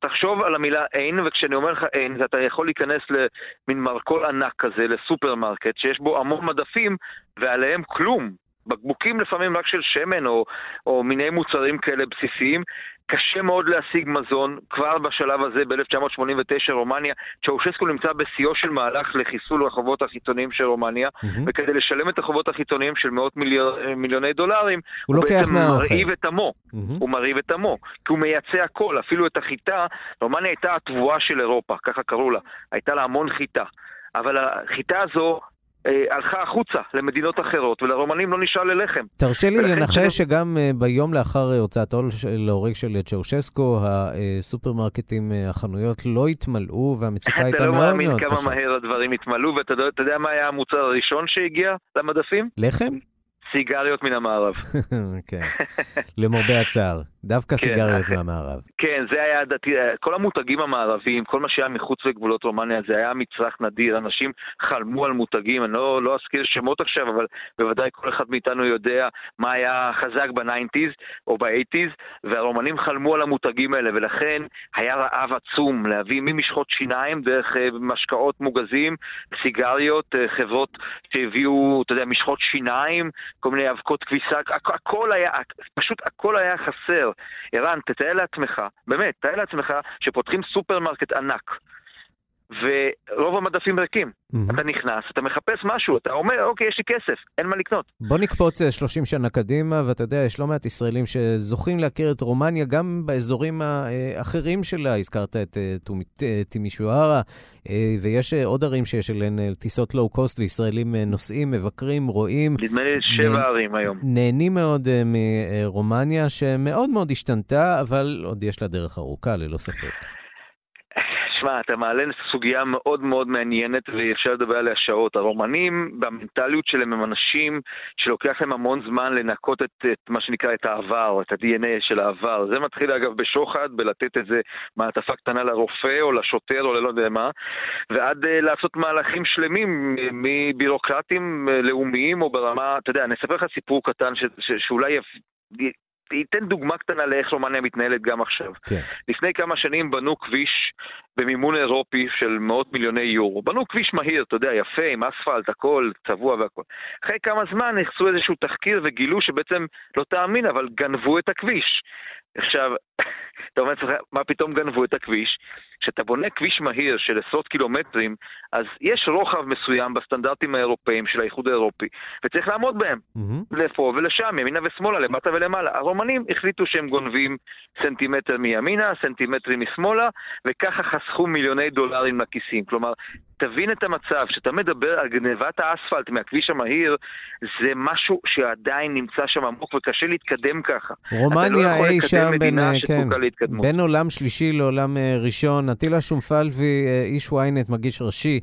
תחשוב על המילה אין, וכשאני אומר לך אין, אתה יכול להיכנס למין מרכול ענק כזה, לסופרמרקט, שיש בו המון מדפים, ועליהם כלום. בקבוקים לפעמים רק של שמן או, או מיני מוצרים כאלה בסיסיים, קשה מאוד להשיג מזון, כבר בשלב הזה ב-1989 רומניה, צ'אושסקו נמצא בשיאו של מהלך לחיסול החובות החיצוניים של רומניה, mm-hmm. וכדי לשלם את החובות החיצוניים של מאות מיליון, מיליוני דולרים, הוא, הוא בעצם מרעיב את עמו, mm-hmm. הוא מרעיב את עמו, כי הוא מייצא הכל, אפילו את החיטה, רומניה הייתה התבואה של אירופה, ככה קראו לה, הייתה לה המון חיטה. אבל החיטה הזו אה, הלכה החוצה למדינות אחרות, ולרומנים לא נשאר ללחם. תרשה לי לנחש ש... שגם אה, ביום לאחר אה, הוצאתו להורג של צ'אושסקו, הסופרמרקטים, החנויות לא התמלאו, והמצוקה <laughs> הייתה מאוד מאוד קשה. אתה לא מאמין כמה מהר הדברים התמלאו, ואתה יודע מה היה המוצר הראשון שהגיע למדפים? לחם? סיגריות מן המערב. <laughs> כן, למרבה הצער. דווקא כן, סיגריות מהמערב. כן, זה היה, דתי, כל המותגים המערביים, כל מה שהיה מחוץ לגבולות רומניה, זה היה מצרך נדיר, אנשים חלמו על מותגים, אני לא, לא אזכיר שמות עכשיו, אבל בוודאי כל אחד מאיתנו יודע מה היה חזק ב nineties או ב eighties, והרומנים חלמו על המותגים האלה, ולכן היה רעב עצום להביא ממשחות שיניים דרך אה, משקאות מוגזים, סיגריות, אה, חברות שהביאו, אתה יודע, משחות שיניים, כל מיני אבקות כביסה, הכל היה, פשוט הכל היה חסר. ערן, תתאר לעצמך, באמת, תתאר לעצמך שפותחים סופרמרקט ענק. ורוב המדפים ריקים. Mm-hmm. אתה נכנס, אתה מחפש משהו, אתה אומר, אוקיי, יש לי כסף, אין מה לקנות. בוא נקפוץ 30 אה, שנה קדימה, ואתה יודע, יש לא מעט ישראלים שזוכים להכיר את רומניה גם באזורים האחרים שלה. הזכרת את אה, טימישוארה, אה, ויש עוד ערים שיש אליהן טיסות לואו-קוסט, וישראלים נוסעים, מבקרים, רואים. נדמה לי שבע נ... ערים היום. נהנים מאוד מרומניה, שמאוד מאוד השתנתה, אבל עוד יש לה דרך ארוכה, ללא ספק. תשמע, אתה מעלה סוגיה מאוד מאוד מעניינת ואפשר לדבר עליה שעות. הרומנים, במנטליות שלהם הם אנשים שלוקח להם המון זמן לנקות את, את מה שנקרא את העבר, את ה-DNA של העבר. זה מתחיל אגב בשוחד, בלתת איזה מעטפה קטנה לרופא או לשוטר או ללא יודע מה, ועד uh, לעשות מהלכים שלמים מבירוקרטים uh, לאומיים או ברמה, אתה יודע, אני אספר לך סיפור קטן ש, ש, שאולי יפ... אתן דוגמה קטנה לאיך רומניה מתנהלת גם עכשיו. כן. לפני כמה שנים בנו כביש במימון אירופי של מאות מיליוני יורו. בנו כביש מהיר, אתה יודע, יפה, עם אספלט, הכל, צבוע והכל. אחרי כמה זמן נכנסו איזשהו תחקיר וגילו שבעצם, לא תאמין, אבל גנבו את הכביש. עכשיו, <laughs> אתה אומר לעצמך, מה פתאום גנבו את הכביש? כשאתה בונה כביש מהיר של עשרות קילומטרים, אז יש רוחב מסוים בסטנדרטים האירופאיים של האיחוד האירופי, וצריך לעמוד בהם. Mm-hmm. לפה ולשם, ימינה ושמאלה, למטה ולמעלה. הרומנים החליטו שהם גונבים סנטימטר מימינה, סנטימטרים משמאלה, וככה חסכו מיליוני דולרים לכיסים. כלומר, תבין את המצב, כשאתה מדבר על גנבת האספלט מהכביש המהיר, זה משהו שעדיין נמצא שם עמוק וקשה להתקדם ככה. רומניה לא אי שם בין, כן, בין עולם שלישי לעולם אה, ראשון. אטילה שומפלבי, אה, איש ynet, מגיש ראשי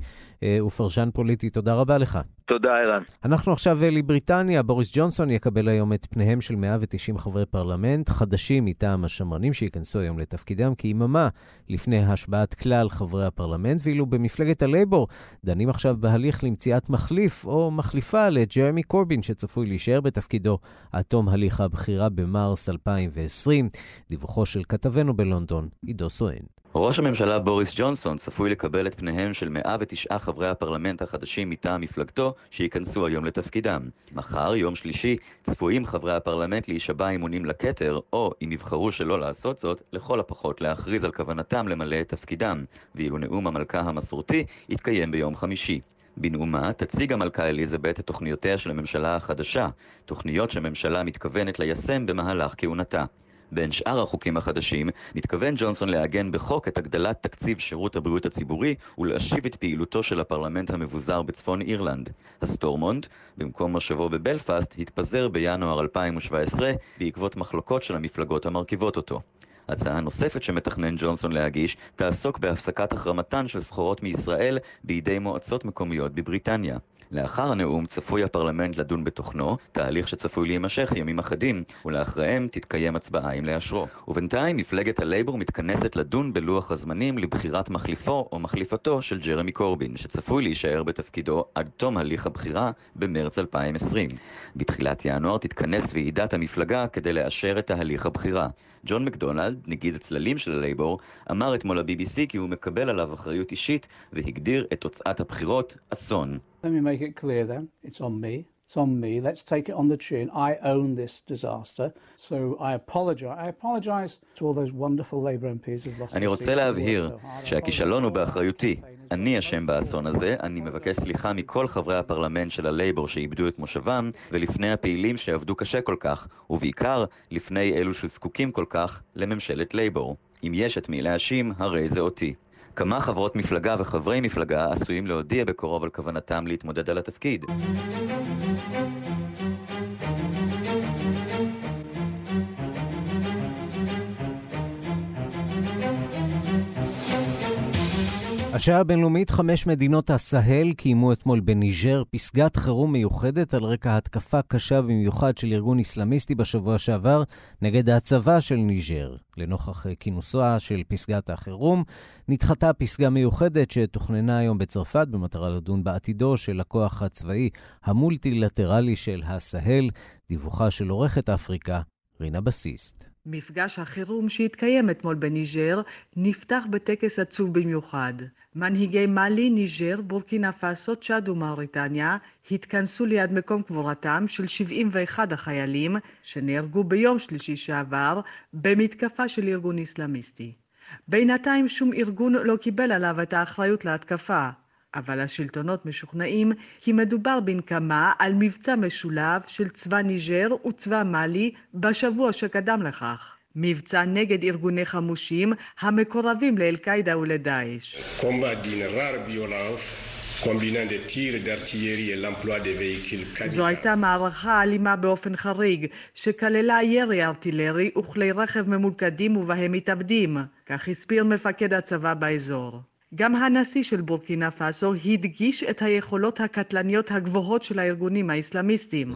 ופרשן פוליטי, תודה רבה לך. תודה, ערן. אנחנו עכשיו לבריטניה. בוריס ג'ונסון יקבל היום את פניהם של 190 חברי פרלמנט חדשים מטעם השמרנים שייכנסו היום לתפקידם כיממה לפני השבעת כלל חברי הפרלמנט, ואילו במפלגת הלייבור דנים עכשיו בהליך למציאת מחליף או מחליפה לג'רמי קורבין, שצפוי להישאר בתפקידו עד תום הליך הבחירה במרס 2020. דיווחו של כתבנו בלונדון, עידו סואן. ראש הממשלה בוריס ג'ונסון צפוי לקבל את פניהם של 109 חברי הפרלמנט החדשים מטעם מפלגתו שייכנסו היום לתפקידם. מחר, יום שלישי, צפויים חברי הפרלמנט להישבע אמונים לכתר, או, אם יבחרו שלא לעשות זאת, לכל הפחות להכריז על כוונתם למלא את תפקידם, ואילו נאום המלכה המסורתי יתקיים ביום חמישי. בנאומה תציג המלכה אליזבת את תוכניותיה של הממשלה החדשה, תוכניות שהממשלה מתכוונת ליישם במהלך כהונתה. בין שאר החוקים החדשים, מתכוון ג'ונסון לעגן בחוק את הגדלת תקציב שירות הבריאות הציבורי ולהשיב את פעילותו של הפרלמנט המבוזר בצפון אירלנד. הסטורמונט, במקום מושבו בבלפאסט, התפזר בינואר 2017 בעקבות מחלוקות של המפלגות המרכיבות אותו. הצעה נוספת שמתכנן ג'ונסון להגיש תעסוק בהפסקת החרמתן של סחורות מישראל בידי מועצות מקומיות בבריטניה. לאחר הנאום צפוי הפרלמנט לדון בתוכנו, תהליך שצפוי להימשך ימים אחדים, ולאחריהם תתקיים הצבעה אם לאשרו. ובינתיים מפלגת הלייבור מתכנסת לדון בלוח הזמנים לבחירת מחליפו או מחליפתו של ג'רמי קורבין, שצפוי להישאר בתפקידו עד תום הליך הבחירה במרץ 2020. בתחילת ינואר תתכנס ועידת המפלגה כדי לאשר את תהליך הבחירה. ג'ון מקדונלד, נגיד הצללים של הלייבור, אמר אתמול ל-BBC כי הוא מקבל עליו אחריות אישית והגדיר את תוצאת הבחירות אסון. Let me make it clear then, it's on me. It's on me. Let's take it on the chin. I own this disaster. So I apologize. I apologize to all those wonderful Labour MPs who've lost אני רוצה להבהיר שהכישלון הוא באחריותי. אני אשם באסון הזה, אני מבקש סליחה מכל חברי הפרלמנט של הלייבור שאיבדו את מושבם, ולפני הפעילים שעבדו קשה כל כך, ובעיקר לפני אלו שזקוקים כל כך לממשלת לייבור. אם יש את מי להאשים, הרי זה אותי. כמה חברות מפלגה וחברי מפלגה עשויים להודיע בקרוב על כוונתם להתמודד על התפקיד. השעה הבינלאומית, חמש מדינות הסהל קיימו אתמול בניג'ר פסגת חירום מיוחדת על רקע התקפה קשה במיוחד של ארגון איסלאמיסטי בשבוע שעבר נגד הצבא של ניג'ר. לנוכח כינוסה של פסגת החירום, נדחתה פסגה מיוחדת שתוכננה היום בצרפת במטרה לדון בעתידו של הכוח הצבאי המולטילטרלי של הסהל, דיווחה של עורכת אפריקה, רינה בסיסט. מפגש החירום שהתקיים אתמול בניג'ר נפתח בטקס עצוב במיוחד. מנהיגי מאלי, ניג'ר, בורקינה פאסו, צ'אד ומאוריטניה התכנסו ליד מקום קבורתם של 71 החיילים שנהרגו ביום שלישי שעבר במתקפה של ארגון איסלאמיסטי. בינתיים שום ארגון לא קיבל עליו את האחריות להתקפה. אבל השלטונות משוכנעים כי מדובר בנקמה על מבצע משולב של צבא ניג'ר וצבא מאלי בשבוע שקדם לכך. מבצע נגד ארגוני חמושים המקורבים לאל-קאעידה ולדאעש. זו הייתה מערכה אלימה באופן חריג, שכללה ירי ארטילרי וכלי רכב ממולכדים ובהם מתאבדים, כך הסביר מפקד הצבא באזור. גם הנשיא של בורקינה פאסו הדגיש את היכולות הקטלניות הגבוהות של הארגונים האסלאמיסטיים.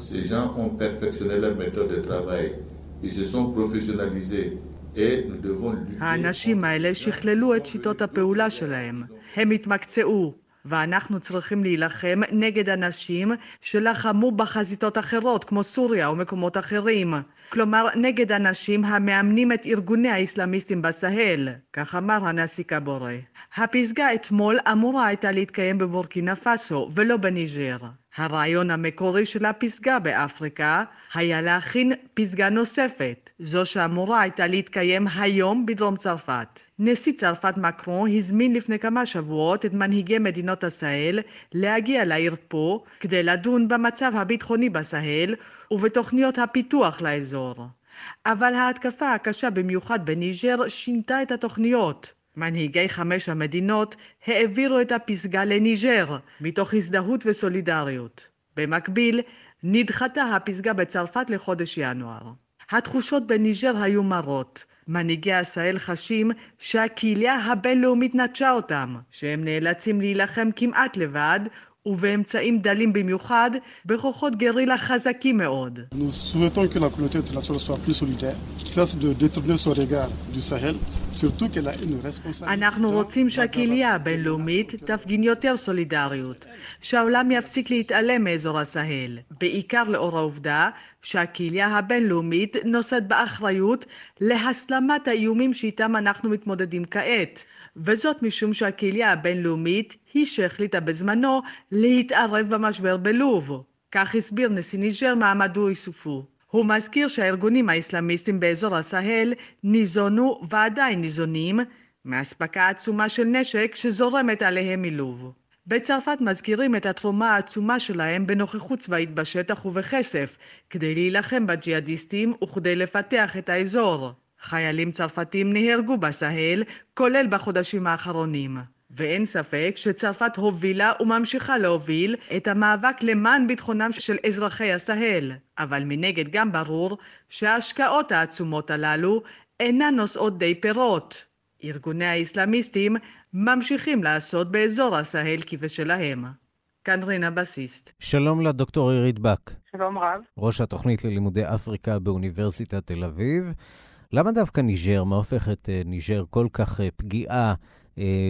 האנשים האלה שכללו את שיטות הפעולה שלהם. הם התמקצעו, ואנחנו צריכים להילחם נגד אנשים שלחמו בחזיתות אחרות, כמו סוריה או מקומות אחרים. כלומר, נגד אנשים המאמנים את ארגוני האסלאמיסטים בסהל, כך אמר הנשיא קבורה. הפסגה אתמול אמורה הייתה להתקיים בבורקינה פאסו, ולא בניג'ר. הרעיון המקורי של הפסגה באפריקה היה להכין פסגה נוספת, זו שאמורה הייתה להתקיים היום בדרום צרפת. נשיא צרפת מקרון הזמין לפני כמה שבועות את מנהיגי מדינות הסהל להגיע לעיר פה כדי לדון במצב הביטחוני בסהל ובתוכניות הפיתוח לאזור. אבל ההתקפה הקשה במיוחד בניג'ר שינתה את התוכניות. מנהיגי חמש המדינות העבירו את הפסגה לניג'ר, מתוך הזדהות וסולידריות. במקביל, נדחתה הפסגה בצרפת לחודש ינואר. התחושות בניג'ר היו מרות. מנהיגי עשהאל חשים שהקהילה הבינלאומית נטשה אותם, שהם נאלצים להילחם כמעט לבד ובאמצעים דלים במיוחד, בכוחות גרילה חזקים מאוד. אנחנו רוצים שהקהילה הבינלאומית תפגין יותר סולידריות, שהעולם יפסיק להתעלם מאזור הסהל, בעיקר לאור העובדה שהקהילה הבינלאומית נושאת באחריות להסלמת האיומים שאיתם אנחנו מתמודדים כעת. וזאת משום שהקהילה הבינלאומית היא שהחליטה בזמנו להתערב במשבר בלוב. כך הסביר נשיא ניג'ר מעמדו איסופו. הוא מזכיר שהארגונים האסלאמיסטים באזור הסהל ניזונו ועדיין ניזונים מאספקה עצומה של נשק שזורמת עליהם מלוב. בצרפת מזכירים את התרומה העצומה שלהם בנוכחות צבאית בשטח ובכסף, כדי להילחם בג'יהאדיסטים וכדי לפתח את האזור. חיילים צרפתים נהרגו בסהל, כולל בחודשים האחרונים. ואין ספק שצרפת הובילה וממשיכה להוביל את המאבק למען ביטחונם של אזרחי הסהל, אבל מנגד גם ברור שההשקעות העצומות הללו אינן נושאות די פירות. ארגוני האסלאמיסטים ממשיכים לעשות באזור הסהל כבשלהם. כאן רינה בסיסט. שלום לדוקטור עירית בק. שלום רב. ראש התוכנית ללימודי אפריקה באוניברסיטת תל אביב. למה דווקא ניג'ר? מה הופך את ניג'ר כל כך פגיעה אה,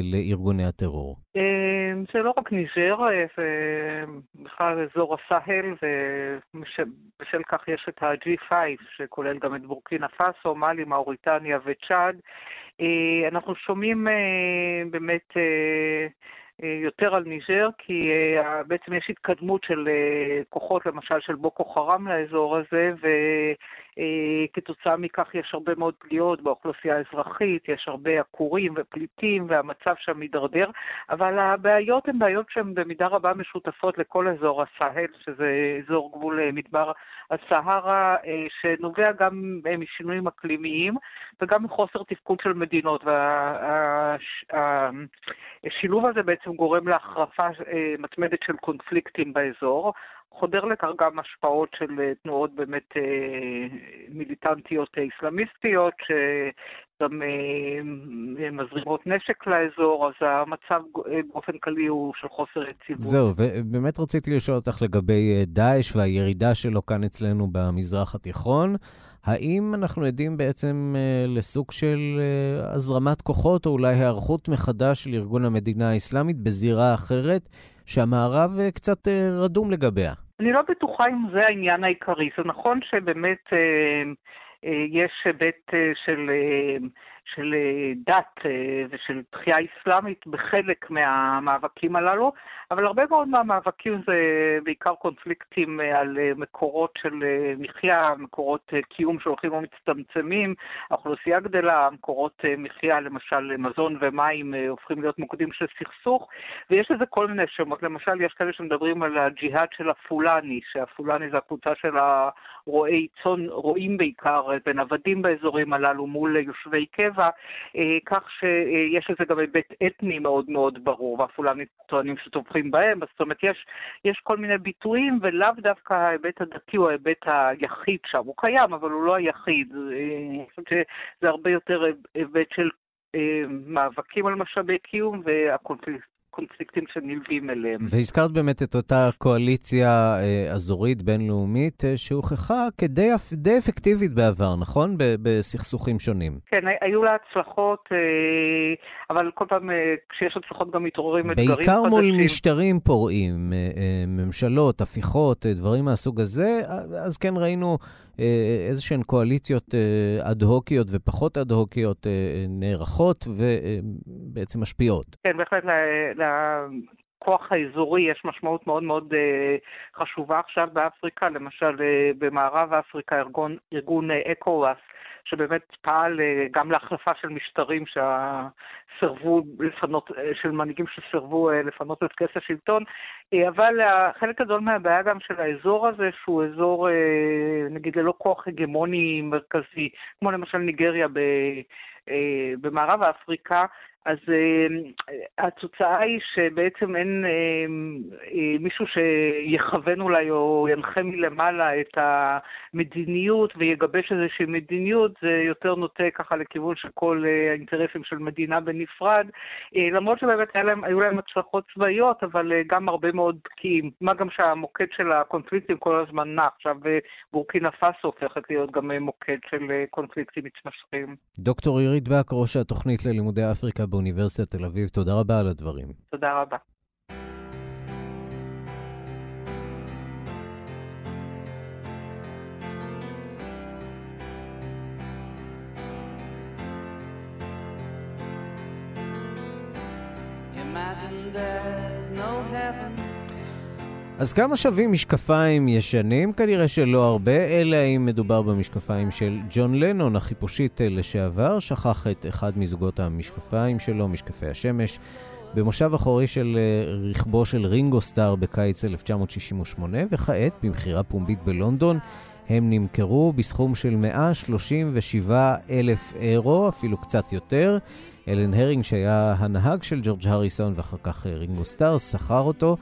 לארגוני הטרור? זה לא רק ניג'ר, זה בכלל אזור הסהל, ובשל כך יש את ה-G5, שכולל גם את בורקינה פאסו, מאלי, מאוריטניה וצ'אד. אנחנו שומעים באמת יותר על ניג'ר, כי בעצם יש התקדמות של כוחות, למשל של בוקו חרם לאזור הזה, וכתוצאה מכך יש הרבה מאוד פגיעות באוכלוסייה האזרחית, יש הרבה עקורים ופליטים, והמצב שם מידרדר, אבל הבעיות הן בעיות שהן במידה רבה משותפות לכל אזור הסהל, שזה אזור גבול מדבר הסהרה, שנובע גם משינויים אקלימיים וגם מחוסר תפקוד של מדינות. והשילוב הזה בעצם גורם להחרפה מתמדת של קונפליקטים באזור. חודר לכך גם השפעות של תנועות באמת מיליטנטיות איסלאמיסטיות, שגם מזרימות נשק לאזור, אז המצב באופן כללי הוא של חוסר יציבות. זהו, ובאמת רציתי לשאול אותך לגבי דאעש והירידה שלו כאן אצלנו במזרח התיכון. האם אנחנו עדים בעצם לסוג של הזרמת כוחות, או אולי היערכות מחדש של ארגון המדינה האסלאמית בזירה אחרת, שהמערב קצת רדום לגביה? אני לא בטוחה אם זה העניין העיקרי. זה נכון שבאמת יש היבט של... של דת ושל תחייה אסלאמית בחלק מהמאבקים הללו, אבל הרבה מאוד מהמאבקים זה בעיקר קונפליקטים על מקורות של מחיה, מקורות קיום שהולכים ומצטמצמים, האוכלוסייה גדלה, מקורות מחיה, למשל מזון ומים, הופכים להיות מוקדים של סכסוך, ויש לזה כל מיני שמות, למשל יש כאלה שמדברים על הג'יהאד של הפולני, שהפולני זה הקבוצה של הרועי צאן, רועים בעיקר, בין עבדים באזורים הללו מול יושבי קבע, כך שיש לזה גם היבט אתני מאוד מאוד ברור, והפולנים טוענים שטובחים בהם, זאת אומרת יש, יש כל מיני ביטויים, ולאו דווקא ההיבט הדתי הוא ההיבט היחיד שם, הוא קיים, אבל הוא לא היחיד, אני חושבת שזה הרבה יותר היבט של מאבקים על משאבי קיום והקונפליקט. קונפליקטים שנלווים אליהם. והזכרת באמת את אותה קואליציה אה, אזורית בינלאומית אה, שהוכחה כדי די אפקטיבית בעבר, נכון? בסכסוכים שונים. כן, היו לה הצלחות, אה, אבל כל פעם כשיש הצלחות גם מתעוררים אתגרים חדשים. בעיקר מול משטרים פורעים, ממשלות, הפיכות, דברים מהסוג הזה, אז כן ראינו... איזה שהן קואליציות אד-הוקיות ופחות אד-הוקיות נערכות ובעצם משפיעות. כן, בהחלט לכוח האזורי יש משמעות מאוד מאוד חשובה עכשיו באפריקה, למשל במערב אפריקה ארגון, אקו-וואס שבאמת פעל גם להחלפה של משטרים שסרבו לפנות, של מנהיגים שסרבו לפנות את כס השלטון, אבל חלק גדול מהבעיה גם של האזור הזה, שהוא אזור, נגיד, ללא כוח הגמוני מרכזי, כמו למשל ניגריה במערב אפריקה, אז uh, התוצאה היא שבעצם אין uh, מישהו שיכוון אולי או ינחה מלמעלה את המדיניות ויגבש איזושהי מדיניות, זה יותר נוטה ככה לכיוון של כל uh, האינטרסים של מדינה בנפרד, uh, למרות שבאמת להם, היו להם הצלחות צבאיות, אבל uh, גם הרבה מאוד בקיאים. מה גם שהמוקד של הקונפליקטים כל הזמן נע, עכשיו בורקינה פאסו הופכת להיות גם מוקד של uh, קונפליקטים מתמשכים. דוקטור עירית באק, ראש התוכנית ללימודי אפריקה באוניברסיטת תל אביב. תודה רבה על הדברים. תודה רבה. אז כמה שווים משקפיים ישנים? כנראה שלא הרבה, אלא אם מדובר במשקפיים של ג'ון לנון, החיפושית לשעבר, שכח את אחד מזוגות המשקפיים שלו, משקפי השמש, במושב אחורי של רכבו של רינגו סטאר בקיץ 1968, וכעת, במכירה פומבית בלונדון, הם נמכרו בסכום של 137 אלף אירו, אפילו קצת יותר. אלן הרינג, שהיה הנהג של ג'ורג' הריסון, ואחר כך רינגו סטאר, שכר אותו.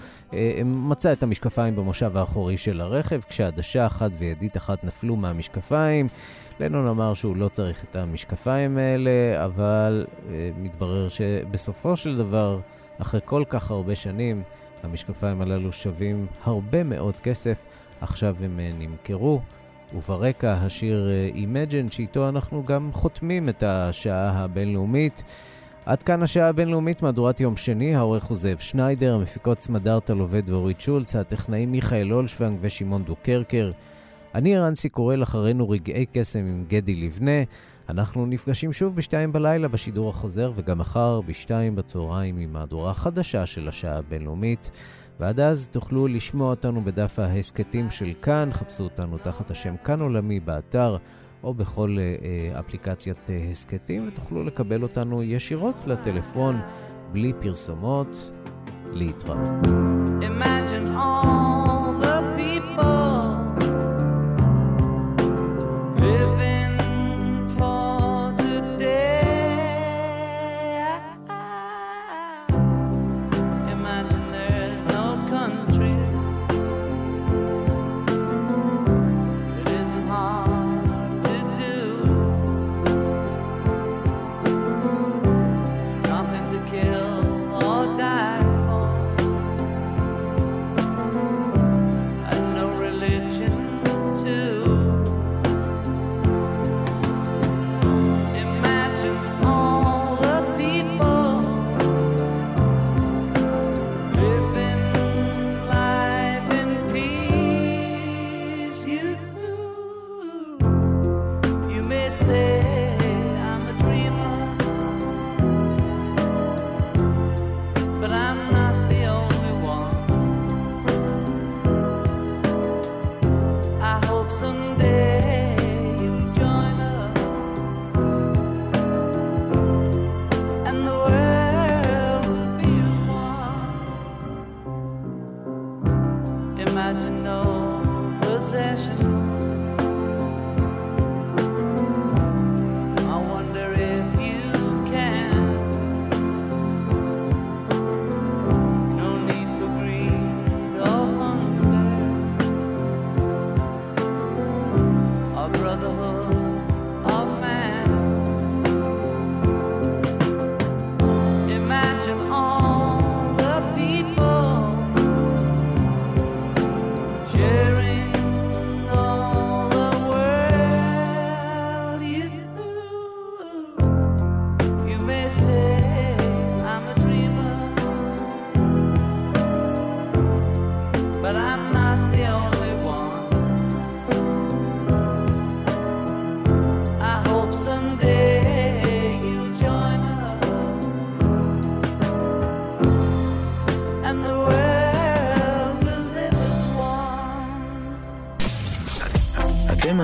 מצא את המשקפיים במושב האחורי של הרכב, כשעדשה אחת וידית אחת נפלו מהמשקפיים. לנון אמר שהוא לא צריך את המשקפיים האלה, אבל מתברר שבסופו של דבר, אחרי כל כך הרבה שנים, המשקפיים הללו שווים הרבה מאוד כסף. עכשיו הם נמכרו. וברקע השיר Imagine, שאיתו אנחנו גם חותמים את השעה הבינלאומית. עד כאן השעה הבינלאומית, מהדורת יום שני, העורך הוא זאב שניידר, המפיקות סמדארטה לובד ואורית שולץ, הטכנאים מיכאל אולשוונג ושמעון דוקרקר. אני ערן סיקורל, אחרינו רגעי קסם עם גדי לבנה. אנחנו נפגשים שוב בשתיים בלילה בשידור החוזר, וגם מחר בשתיים בצהריים עם מהדורה חדשה של השעה הבינלאומית. ועד אז תוכלו לשמוע אותנו בדף ההסכתים של כאן, חפשו אותנו תחת השם כאן עולמי באתר או בכל אה, אפליקציית אה, הסכתים, ותוכלו לקבל אותנו ישירות לטלפון, בלי פרסומות. להתראות. Imagine all